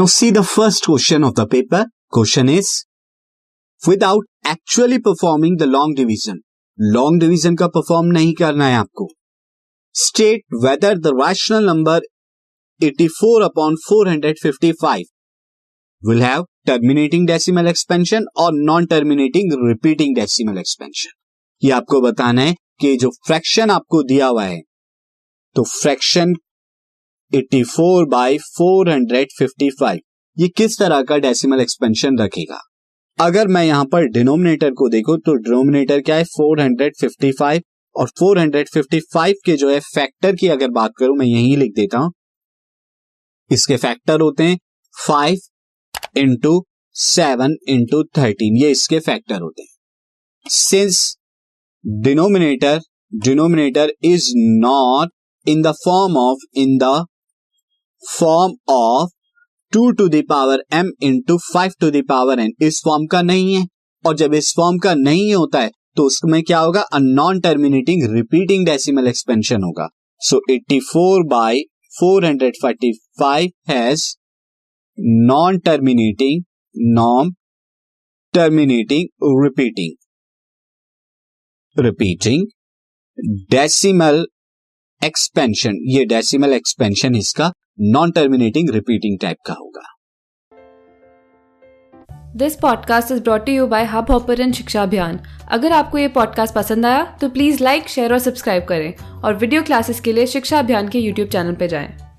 Now see the first question of the paper. Question is without actually performing the long division. Long division का perform नहीं करना है आपको. State whether the rational number 84 upon 455 will have terminating decimal expansion or non-terminating repeating decimal expansion. ये आपको बताना है कि जो फ्रैक्शन आपको दिया हुआ है तो फ्रैक्शन 84 बाई 455 ये किस तरह का डेसिमल एक्सपेंशन रखेगा? अगर मैं यहाँ पर डिनोमिनेटर को देखूँ तो डिनोमिनेटर क्या है? 455 और 455 के जो है फैक्टर की अगर बात करूँ, मैं यही लिख देता हूँ। इसके फैक्टर होते हैं five into seven into thirteen ये इसके फैक्टर होते हैं। Since denominator denominator is not in the form of in the form of two to the power m into five to the power n इस फॉर्म का नहीं है। और जब इस फॉर्म का नहीं होता है तो उसमें क्या होगा? A non terminating repeating decimal expansion होगा। So eighty four by four hundred forty five has non terminating non terminating repeating repeating decimal expansion ये डेसिमल एक्सपेंशन इसका नॉन टर्मिनेटिंग रिपीटिंग टाइप का होगा this podcast is brought you by Hubhopper Shiksha Abhiyan अगर आपको ये podcast पसंद आया तो प्लीज़ लाइक शेयर और सब्सक्राइब करें और वीडियो क्लासेस के लिए शिक्षा अभियान के यूट्यूब चैनल पर जाएँ।